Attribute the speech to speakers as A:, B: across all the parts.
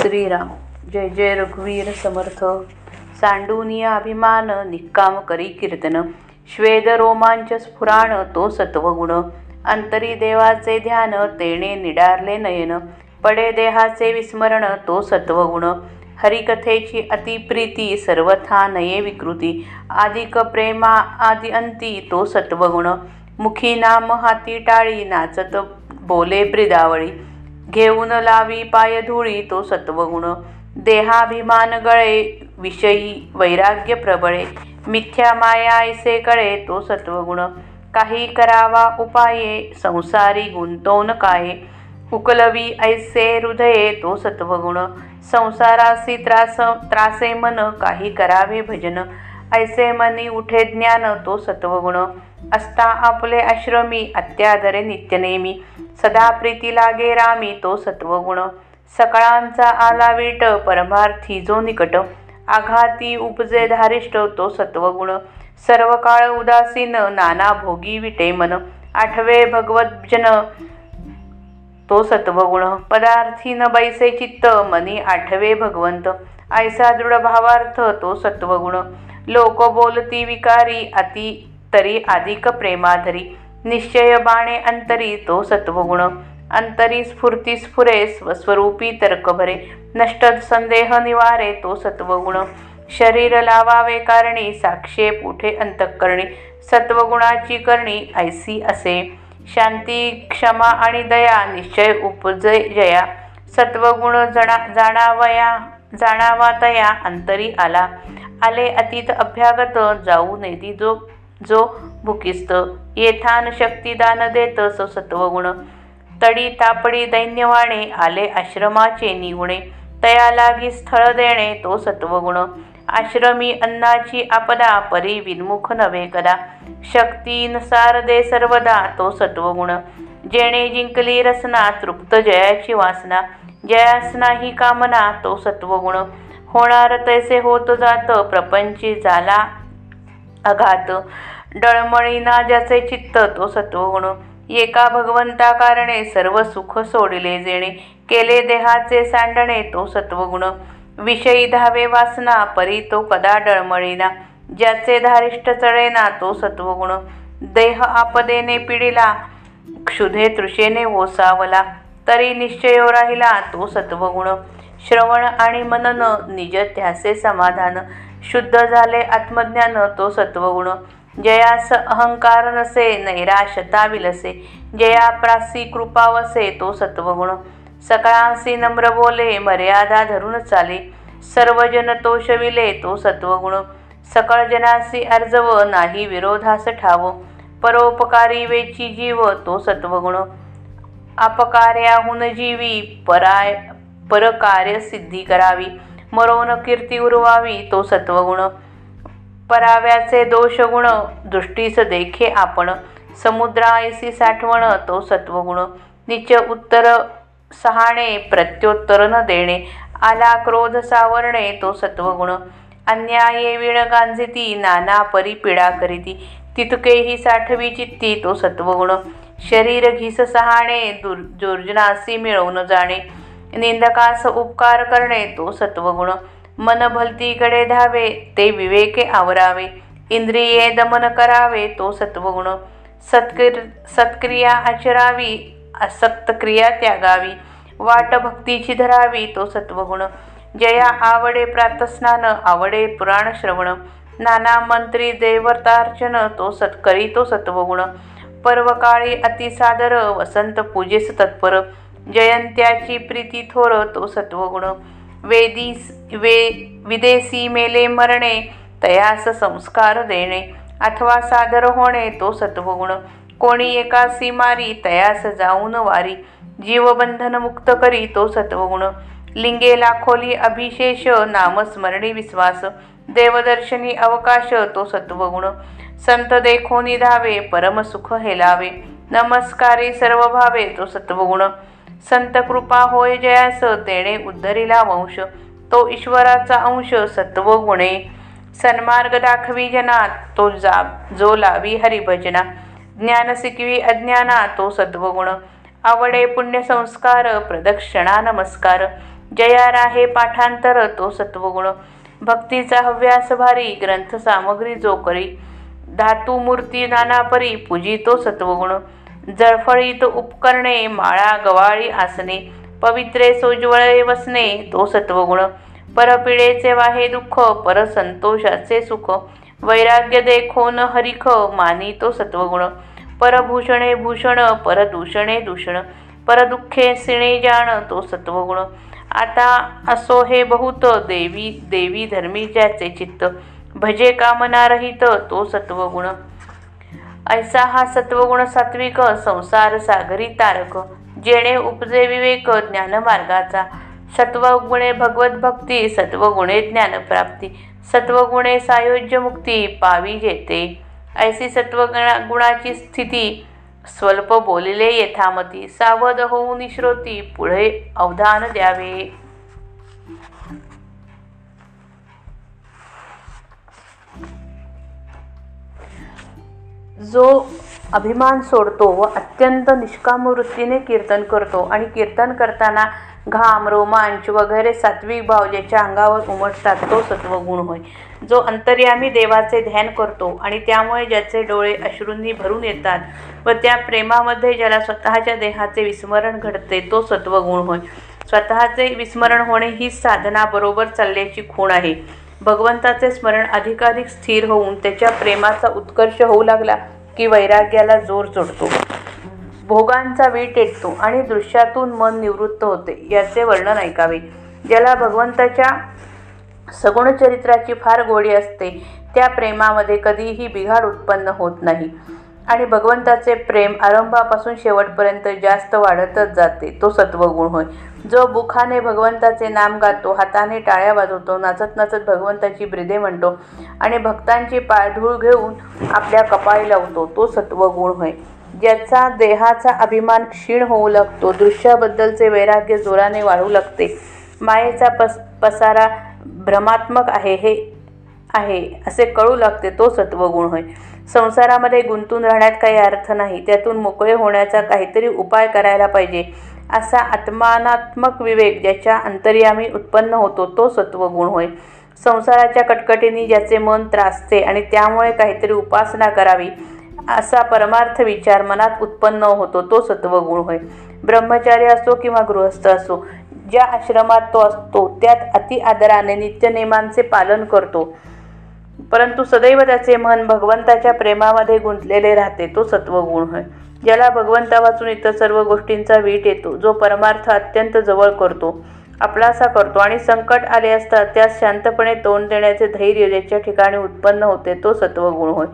A: श्रीराम। जय जय रघुवीर समर्थ। सांडुनिया अभिमान निक्काम करी कीर्तन। श्वेद रोमांच स्फुराण तो सत्वगुण। अंतरी देवाचे ध्यान तेणे निडारले नयन। पडे देहाचे विस्मरण तो सत्वगुण। हरिकथेची अतिप्रीती सर्वथा नये विकृती। आदिक प्रेमा आदि अंती तो सत्वगुण। मुखी नाम हाती टाळी नाचत बोले ब्रिदावळी। घेऊन लावी पाय धुळी तो सत्वगुण. देहाभिमान गळे विषयी वैराग्य प्रबळे. मिथ्या माया ऐसे कळे तो सत्वगुण. काही करावा उपाये संसारी गुंतवून काय. उकलवी ऐसे हृदये तो सत्वगुण. संसारासी त्रास त्रासे मन काही करावे भजन. ऐसे मनी उठे ज्ञान तो सत्वगुण. असता आपले आश्रमी अत्यादरे नित्यनेमी. सदा प्रीती लागे रामी तो सत्वगुण. सकाळांचा आला विट परमार्थी जो निकट. आघाती उपजे धारिष्ट तो सत्वगुण. सर्व काळ उदासीन नाना भोगी विटे मन. आठवे भगवत तो सत्वगुण. पदार्थी न बैसे चित्त मनी आठवे भगवंत. ऐसा दृढ भावार्थ तो सत्वगुण. लोक बोलती विकारी अति तरी अधिक प्रेमाधरी निश्चय बाणे अंतरी तो सत्वगुण. अंतरी स्फूर्ती स्फुरे स्वस्वरूपी तर्क भरे. नष्ट संदेह निवारे तो सत्वगुण. शरीर लावावे कारणी साक्षेप उठे अंतकरणी. सत्वगुणाची करणी ऐसी असे. शांती क्षमा आणि दया निश्चय उपजय. जया सत्वगुण जणा जाणावया जाणावा तया अंतरी आला. आले अतीत अभ्यागत जाऊ नेदी जो जो भुकिस्त येथान शक्तिदान देत सो सत्वगुण तडी तापडी दैन्यवाणे आले आश्रमाचे निगुणे. तया लागी स्थळ देणे तो सत्वगुण आश्रमी अन्नाची आपदा परी विन्मुख नव्हे कदा. शक्तीनुसार दे सर्वदा तो सत्वगुण जेणे जिंकली रसना तृप्त जयाची वासना. जयासना ही कामना तो सत्वगुण होणार तैसे होत जात प्रपंची झाला अघात. डळमळीना ज्याचे चित्त तो सत्वगुण एका भगवंता कारणे सर्व सुख सोडिले जेणे. केले देहाचे सांडणे तो सत्वगुण विषयी धावे वासना परी तो कदा डळमळीना. ज्याचे धारिष्ट चढेना तो सत्वगुण देह आपदेने पिढीला क्षुधे तृषेने ओसावला. तरी निश्चयो राहिला तो सत्वगुण श्रवण आणि मनन निज त्याचे समाधान. शुद्ध झाले आत्मज्ञान तो सत्वगुण जयास अहंकार नसे नैराशता विलसे जया प्रासी कृपावसे तो सत्वगुण. सकाळांसी नम्र बोले मर्यादा धरून चाले. सर्वजन तोषविले तो सत्वगुण. सकळ जनासी अर्जव नाही विरोधास ठाव. परोपकारी वेची जीव तो सत्वगुण. अपकार्याहून जीवी पराय परकार्य सिद्धी करावी. मरोन कीर्ती उरवावी तो सत्वगुण. पराव्याचे दोषगुण दृष्टीस देखे आपण समुद्रायसी साठवण तो सत्वगुण. निच उत्तर सहाणे प्रत्योत्तर न देणे. आला क्रोध सावरणे तो सत्वगुण. अन्याये विण गांजिती नाना परी पीडा करीती. तितकेही साठवी चित्ती तो सत्वगुण. शरीर घिस सहाणे दुर् दुर्जनासी मिळवून जाणे. निंदकास उपकार करणे तो सत्वगुण. मन भलतीकडे धावे ते विवेके आवरावे. इंद्रिये दमन करावे तो सत्वगुण. सत्क्र सत्क्रिया आचरावी असक्त क्रिया त्यागावी. वाट भक्तीची धरावी तो सत्वगुण. जया आवडे प्रातस्नान आवडे पुराण श्रवण. नाना मंत्री देवतार्चन तो सत्करी तो सत्वगुण. पर्वकाळी अतिसादर वसंत पूजेस तत्पर. जयंत्याची प्रीती थोर तो सत्वगुण. वेदीस वे विदेशी मेले मरणे तयास संस्कार देणे अथवा सादर होणे तो सत्वगुण. कोणी एकासी मारी तयास जाऊन वारी. जीवबंधन मुक्त करी तो सत्वगुण. लिंगे लाखोली अभिशेष नामस्मरणी विश्वास. देवदर्शनी अवकाश तो सत्वगुण. संत देखो निधावे परमसुख हेलावे. नमस्कारी सर्व भावे तो सत्वगुण. संत कृपा होय जयास तेणे उद्धरिला वंश तो ईश्वराचा अंश सत्वगुणे. सन्मार्ग दाखवी जनात तो जा जो लावी हरिभजना. ज्ञान शिकवी अज्ञाना तो सत्वगुण आवडे पुण्यसंस्कार प्रदक्षिणा नमस्कार. जया राहे पाठांतर तो सत्वगुण भक्तीचा हव्यास भारी ग्रंथ सामग्री जो करी धातू मूर्ती नानापरी पूजी तो सत्वगुण जळफळीत उपकरणे माळा गवाळी आसने पवित्रे सोज्वळे वसने तो सत्वगुण. परपिडेचे वाहे दुःख परसंतोषाचे सुख. वैराग्य देखोन हरिख मानी तो सत्वगुण. परभूषणे भूषण परदूषणे दूषण. परदुःखे सिणे जाण तो सत्वगुण. आता असो हे बहुत देवी देवी धर्मी ज्याचे चित्त. भजे कामना रहित तो सत्वगुण. ऐसा हा सत्वगुण सात्विक संसार सागरी तारक जेणे उपजे विवेक ज्ञानमार्गाचा सत्वगुणे भगवत भक्ती सत्वगुणे ज्ञानप्राप्ती सत्वगुणे सायोज्य मुक्ती पावी घेते. ऐसी सत्वगुणा गुणाची स्थिती स्वल्प बोलिले यथामती सावध होऊन श्रोती पुढे अवधान द्यावे. जो अभिमान सोडतो व अत्यंत निष्काम वृत्तीने कीर्तन करतो आणि कीर्तन करताना घाम रोमांच वगैरे सात्विक भाव ज्याच्या अंगावर उमटतात तो सत्वगुण होय. जो अंतर्यामी देवाचे ध्यान करतो आणि त्यामुळे ज्याचे डोळे अश्रूंनी भरून येतात व त्या प्रेमामध्ये ज्याला स्वतःच्या देहाचे विस्मरण घडते तो सत्वगुण होय. स्वतःचे विस्मरण होणे ही साधना बरोबर चालल्याची खूण आहे. भगवंताचे स्मरण अधिकाधिक स्थिर होऊन त्याच्या प्रेमाचा उत्कर्ष होऊ लागला की वैराग्याला जोर जोडतो भोगांचा वीट टेकतो आणि दृश्यातून मन निवृत्त होते याचे वर्णन ऐकावे. ज्याला भगवंताच्या सगुण चरित्राची फार गोडी असते त्या प्रेमामध्ये कधीही बिघाड उत्पन्न होत नाही. आणि भगवंताचे प्रेम आरंभापासून शेवटपर्यंत जास्त वाढतच जाते तो सत्वगुण होय. जो बुखाने भगवंताचे नाम गातो हाताने टाळ्या वाजवतो नाचत नाचत भगवंताची ब्रिदे म्हणतो आणि भक्तांची पायधूळ घेऊन आपल्या कपाळी लावतो तो सत्वगुण होय. ज्याचा देहाचा अभिमान क्षीण होऊ लागतो दृश्याबद्दलचे वैराग्य जोराने वाढू लागते. मायेचा पस पसारा भ्रमात्मक आहे हे आहे असे कळू लागते तो सत्वगुण होय. संसारामध्ये गुंतून राहण्यात काही अर्थ नाही त्यातून मोकळे होण्याचा काहीतरी उपाय करायला पाहिजे. असा आत्मानात्मक विवेक ज्याच्या अंतर्यामी उत्पन्न होतो तो सत्वगुण होय. संसाराच्या कटकटीने ज्याचे मन त्रासते आणि त्यामुळे काहीतरी उपासना करावी असा परमार्थ विचार मनात उत्पन्न होतो तो सत्वगुण होय. ब्रह्मचारी असो किंवा गृहस्थ असो ज्या आश्रमात तो असतो त्यात अति आदराने नित्यनेमांचे पालन करतो. परंतु सदैव त्याचे मन भगवंताच्या प्रेमामध्ये गुंतलेले राहते तो सत्वगुण होय. ज्याला भगवंता वाचून इतर सर्व गोष्टींचा वीट येतो जो परमार्थ अत्यंत जवळ करतो आपलासा करतो आणि संकट आले असता त्यास शांतपणे तोंड देण्याचे धैर्य ज्याच्या ठिकाणी उत्पन्न होते तो सत्वगुण होय.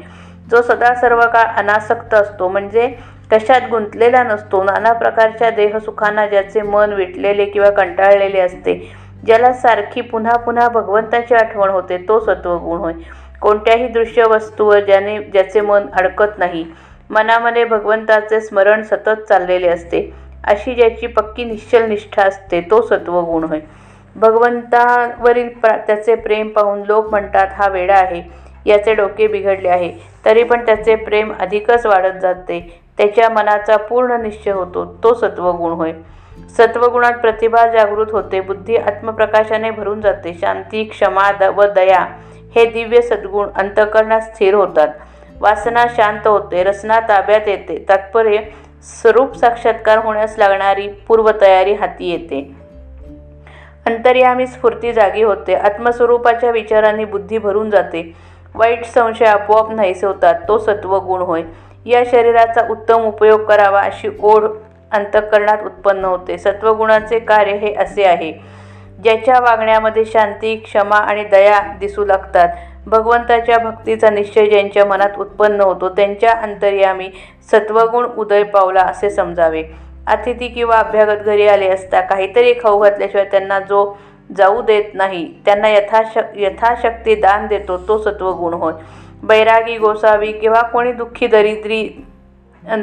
A: जो सदा सर्व काळ अनासक्त असतो म्हणजे कशात गुंतलेला नसतो नाना प्रकारच्या देहसुखांना ज्याचे मन विटलेले किंवा कंटाळलेले असते ज्याला सारखी पुन्हा पुन्हा भगवंताची आठवण होते तो सत्वगुण होय. कोणत्याही दृश्य वस्तूवर ज्याने ज्याचे मन अडकत नाही मनामध्ये भगवंताचे स्मरण सतत चाललेले असते. अशी ज्याची पक्की निश्चल निष्ठा असते तो सत्वगुण होय. भगवंतावरील प्रा त्याचे प्रेम पाहून लोक म्हणतात हा वेडा आहे. याचे डोके बिघडले आहे. तरी पण त्याचे प्रेम अधिकच वाढत जाते. त्याच्या मनाचा पूर्ण निश्चय होतो. तो सत्वगुण होय. सत्वगुणात प्रतिभा जागृत होते. बुद्धी आत्मप्रकाशाने भरून जाते. शांती क्षमा द व दया हे दिव्य सद्गुण अंतकरणात स्थिर होतात. वासना शांत होते रसना ताब्यात येते. तात्पर्य स्वरूप साक्षात्कार होण्यास लागणारी पूर्वतयारी हाती येते. अंतर्यामी स्फूर्ती जागी होते. आत्मस्वरूपाच्या विचारांनी बुद्धी भरून जाते. वाईट संशय आपोआप नाहीसे होतात तो सत्वगुण होय. या शरीराचा उत्तम उपयोग करावा अशी ओढ अंतःकरणात उत्पन्न होते. सत्वगुणाचे कार्य हे असे आहे. ज्याच्या वागण्यामध्ये शांती क्षमा आणि दया दिसू लागतात. भगवंताच्या भक्तीचा निश्चय ज्यांच्या मनात उत्पन्न होतो त्यांच्या अंतर्यामी सत्वगुण उदय पावला असे समजावे. अतिथी किंवा अभ्यागत घरी आले असता काहीतरी खाऊ घातल्याशिवाय त्यांना जो जाऊ देत नाही त्यांना यथाशक यथाशक्ती दान देतो तो सत्वगुण होय. बैरागी गोसावी किंवा कोणी दुःखी दरिद्री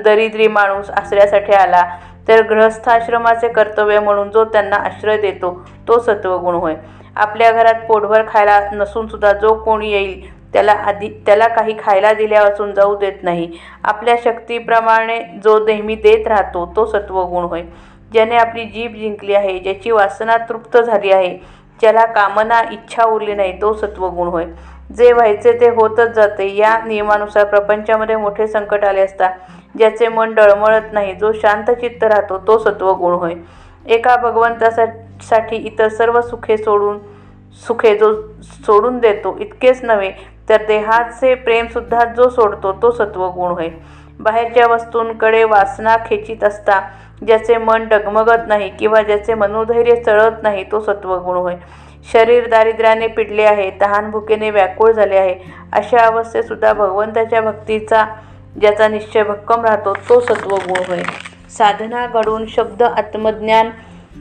A: दरिद्री माणूस आश्रयासाठी आला तर गृहस्थाश्रमाचे कर्तव्य म्हणून जो त्यांना आश्रय देतो तो सत्वगुण होय. आपल्या घरात पोटभर खायला नसून सुद्धा जो कोणी येईल त्याला आधी त्याला काही खायला दिल्या असून जाऊ देत नाही. आपल्या शक्तीप्रमाणे जो नेहमी देत राहतो तो सत्वगुण होय. ज्याने आपली जीभ जिंकली आहे ज्याची वासना तृप्त झाली आहे ज्याला कामना इच्छा उरली नाही तो सत्वगुण होय. जे व्हायचे ते होतच जाते. या नियमानुसार प्रपंचामध्ये मोठे संकट आले असता ज्याचे मन डळमळत नाही जो शांत चित्त राहतो तो सत्वगुण होय. एका भगवंतासाठी साठी इतर सर्व सुखे सोडून सुखे जो सोडून देतो इतकेच नव्हे तर देहाचे प्रेमसुद्धा जो सोडतो तो सत्वगुण होय. बाहेरच्या वस्तूंकडे वासना खेचित असता ज्याचे मन डगमगत नाही किंवा ज्याचे मनोधैर्य चळत नाही तो सत्वगुण होय. शरीर दारिद्र्याने पिडले आहे तहान भुकेने व्याकुळ झाले आहे अशा अवस्थेतसुद्धा भगवंताच्या भक्तीचा ज्याचा निश्चय भक्कम राहतो तो सत्वगुण होय. साधना घडून शब्द आत्मज्ञान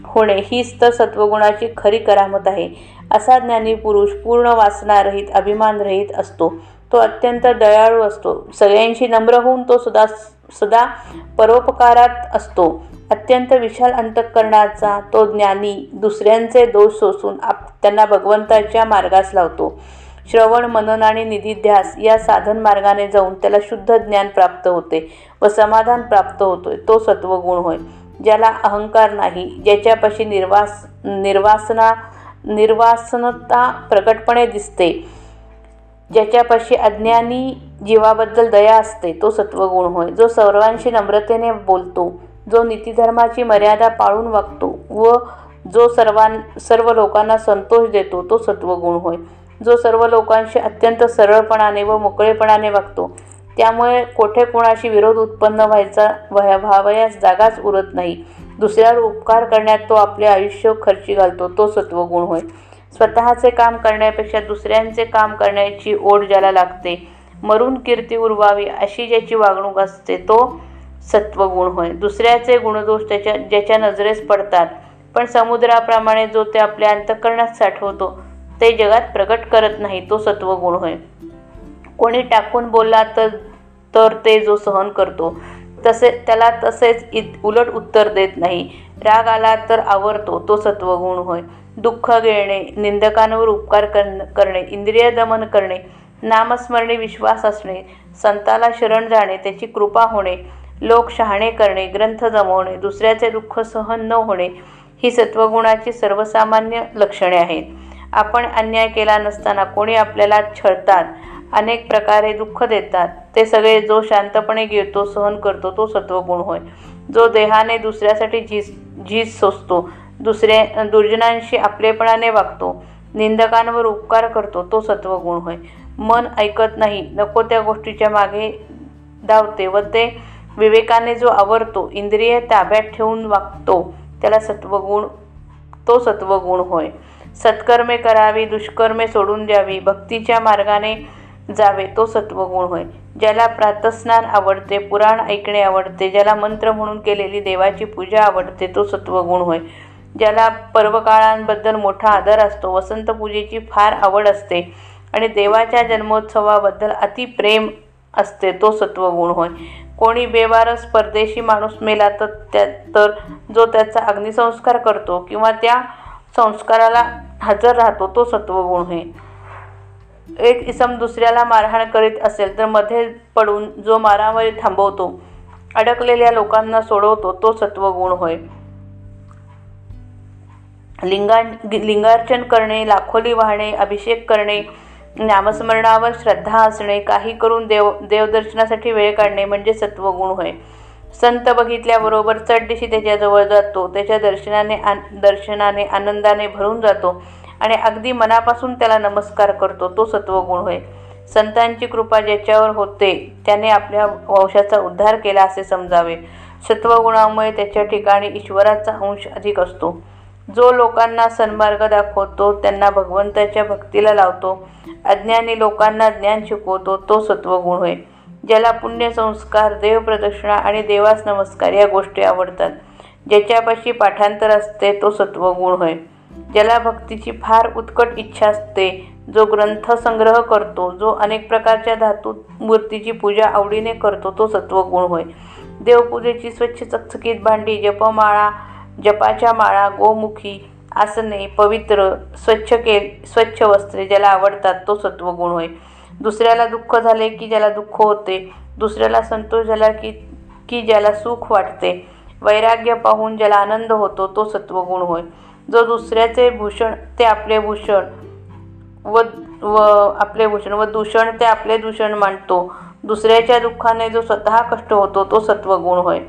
A: होणे हीच तर सत्वगुणाची खरी करामत आहे. असा ज्ञानी पुरुष पूर्ण वासनारहित अभिमानरहित असतो. तो अत्यंत दयाळू असतो. सगळ्यांशी नम्र होऊन तो सदा सदा परोपकारात असतो. अत्यंत विशाल अंतःकरणाचा तो ज्ञानी दुसऱ्यांचे दोष सोसून आप त्यांना भगवंताच्या मार्गास लावतो. श्रवण मनन आणि निधिध्यास या साधन मार्गाने जाऊन त्याला शुद्ध ज्ञान प्राप्त होते व समाधान प्राप्त होतोय. तो सत्वगुण होय. ज्याला अहंकार नाही ज्याच्यापाशी निर्वास निर्वासना निर्वासनता प्रकटपणे दिसते ज्याच्यापाशी अज्ञानी जीवाबद्दल दया असते तो सत्वगुण होय. जो सर्वांशी नम्रतेने बोलतो जो नीतिधर्माची मर्यादा पाळून वागतो व जो सर्वां सर्व लोकांना संतोष देतो तो सत्वगुण होय. जो सर्व लोकांशी अत्यंत सरळपणाने व मोकळेपणाने वागतो त्यामुळे कोठे कोणाशी विरोध उत्पन्न व्हायचा व्हावयास जागाच उरत नाही. दुसऱ्यावर उपकार करण्यात तो आपले आयुष्य खर्ची घालतो तो सत्वगुण होय. स्वतःचे काम करण्यापेक्षा दुसऱ्यांचे काम करण्याची ओढ ज्याला लागते मरून कीर्ती उरवावी अशी ज्याची वागणूक असते तो सत्वगुण होय. दुसऱ्याचे गुणदोष त्याच्या ज्याच्या नजरेस पडतात पण समुद्राप्रमाणे जो ते आपल्या अंतकरणात साठवतो ते जगात प्रकट करत नाही तो सत्वगुण होय. कोणी टाकून बोलला तर तर ते जो सहन करतो. तसे त्याला तसेच इत उलट उत्तर देत नाही. राग आला तर आवरतो तो सत्वगुण होय. दुःख गिळणे निंदकांवर उपकार करणे इंद्रिय दमन करणे नामस्मरणे विश्वास असणे संताला शरण जाणे त्याची कृपा होणे लोक शहाणे करणे ग्रंथ जमवणे दुसऱ्याचे दुःख सहन न होणे ही सत्वगुणाची सर्वसामान्य लक्षणे आहेत. आपण अन्याय केला नसताना कोणी आपल्याला छळतात? अनेक प्रकारे दुःख देतात. ते सगळे जो शांतपणे घेतो सहन करतो तो सत्वगुण होय. जो देहाने दुसऱ्यासाठी झीज झीज सोसतो दुसऱ्या दुर्जनांशी आपलेपणाने वागतो निंदकांवर उपकार करतो तो सत्वगुण होय. मन ऐकत नाही नको त्या गोष्टीच्या मागे धावते व ते विवेकाने जो आवरतो इंद्रिय ताब्यात ठेवून वागतो त्याला सत्वगुण तो सत्वगुण होय. सत्कर्मे करावी दुष्कर्मे सोडून द्यावी भक्तीच्या मार्गाने जावे तो सत्वगुण होय. ज्याला प्रातस्नान आवडते पुराण ऐकणे आवडते ज्याला मंत्र म्हणून केलेली देवाची पूजा आवडते तो सत्वगुण होय. ज्याला पर्वकाळांबद्दल मोठा आदर असतो वसंत पूजेची फार आवड असते आणि देवाच्या जन्मोत्सवाबद्दल अति प्रेम असते तो सत्वगुण होय. कोणी बेवारस परदेशी माणूस मेला तर त्या तर जो त्याचा अग्निसंस्कार करतो किंवा त्या संस्काराला हजर राहतो तो सत्वगुण होय. एक इसम दुसऱ्याला मारहाण करीत असेल तर मध्ये पडून जो मारामारी थांबवतो अडकलेल्या लोकांना सोडवतो तो सत्वगुण होय. लिंगा लिंगार्चन करणे लाखोली वाहणे अभिषेक करणे नामस्मरणावर श्रद्धा असणे काही करून देव देवदर्शनासाठी वेळ काढणे म्हणजे सत्वगुण होय. संत बघितल्याबरोबर चढदिशी त्याच्याजवळ जातो त्याच्या दर्शनाने आन दर्शनाने आनंदाने भरून जातो. आणि अगदी मनापासून त्याला नमस्कार करतो. तो सत्वगुण होय. संतांची कृपा ज्याच्यावर होते त्याने आपल्या वंशाचा उद्धार केला असे समजावे. सत्वगुणामुळे त्याच्या ठिकाणी ईश्वराचा अंश अधिक असतो. जो लोकांना सन्मार्ग दाखवतो त्यांना भगवंताच्या भक्तीला लावतो. अज्ञानी लोकांना ज्ञान शिकवतो तो सत्वगुण होय. ज्याला पुण्यसंस्कार देवप्रदक्षिणा आणि देवास नमस्कार या गोष्टी आवडतात. ज्याच्यापाशी पाठांतर असते तो सत्वगुण होय. ज्याला भक्तीची फार उत्कट इच्छा असते जो ग्रंथसंग्रह करतो जो अनेक प्रकारच्या धातू मूर्तीची पूजा आवडीने करतो तो सत्वगुण होय. देवपूजेची स्वच्छ चकचकीत भांडी जपमाळा जपाच्या माळा गोमुखी आसने पवित्र स्वच्छ के स्वच्छ वस्त्रे ज्याला आवडतात तो सत्वगुण होय. दुसऱ्याला दुःख झाले की ज्याला दुःख होते दुसऱ्याला संतोष झाला की की ज्याला सुख वाटते. वैराग्य पाहून ज्याला आनंद होतो तो सत्वगुण होय. जो दुसऱ्याचे भूषण ते आपले भूषण. व व आपले भूषण व दूषण ते आपले दूषण मानतो. दुसऱ्याच्या दुःखाने जो स्वतः कष्ट होतो तो सत्वगुण होय.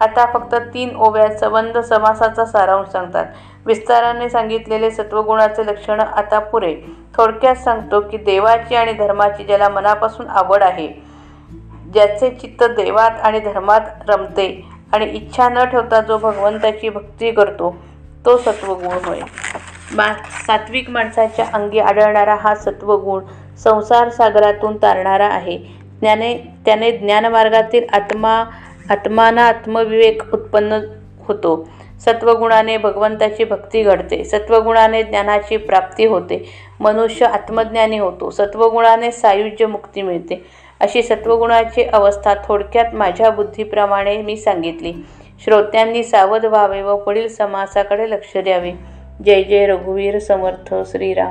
A: आता फक्त तीन ओव्यात संबंध समासाचा सारांश सांगतात. विस्ताराने सांगितलेले सत्वगुणाचे लक्षण आता पुरे. थोडक्यात सांगतो की देवाची आणि धर्माची ज्याला मनापासून आवड आहे ज्याचे चित्त देवात आणि धर्मात रमते आणि इच्छा न ठेवता जो भगवंताची भक्ती करतो तो सत्वगुण होय. मा सात्विक माणसाच्या अंगी आढळणारा हा सत्वगुण संसार सागरातून तारणारा आहे. ज्ञाने त्याने ज्ञानमार्गातील आत्मा आत्माना आत्मविवेक उत्पन्न होतो. सत्वगुणाने भगवंताची भक्ती घडते. सत्वगुणाने ज्ञानाची प्राप्ती होते. मनुष्य आत्मज्ञानी होतो. सत्वगुणाने सायुज्य मुक्ती मिळते. अशी सत्वगुणाची अवस्था थोडक्यात माझ्या बुद्धीप्रमाणे मी सांगितली. श्रोत्यांनी सावध व्हावे व पुढील समासाकडे लक्ष द्यावे. जय जय रघुवीर समर्थ श्रीराम.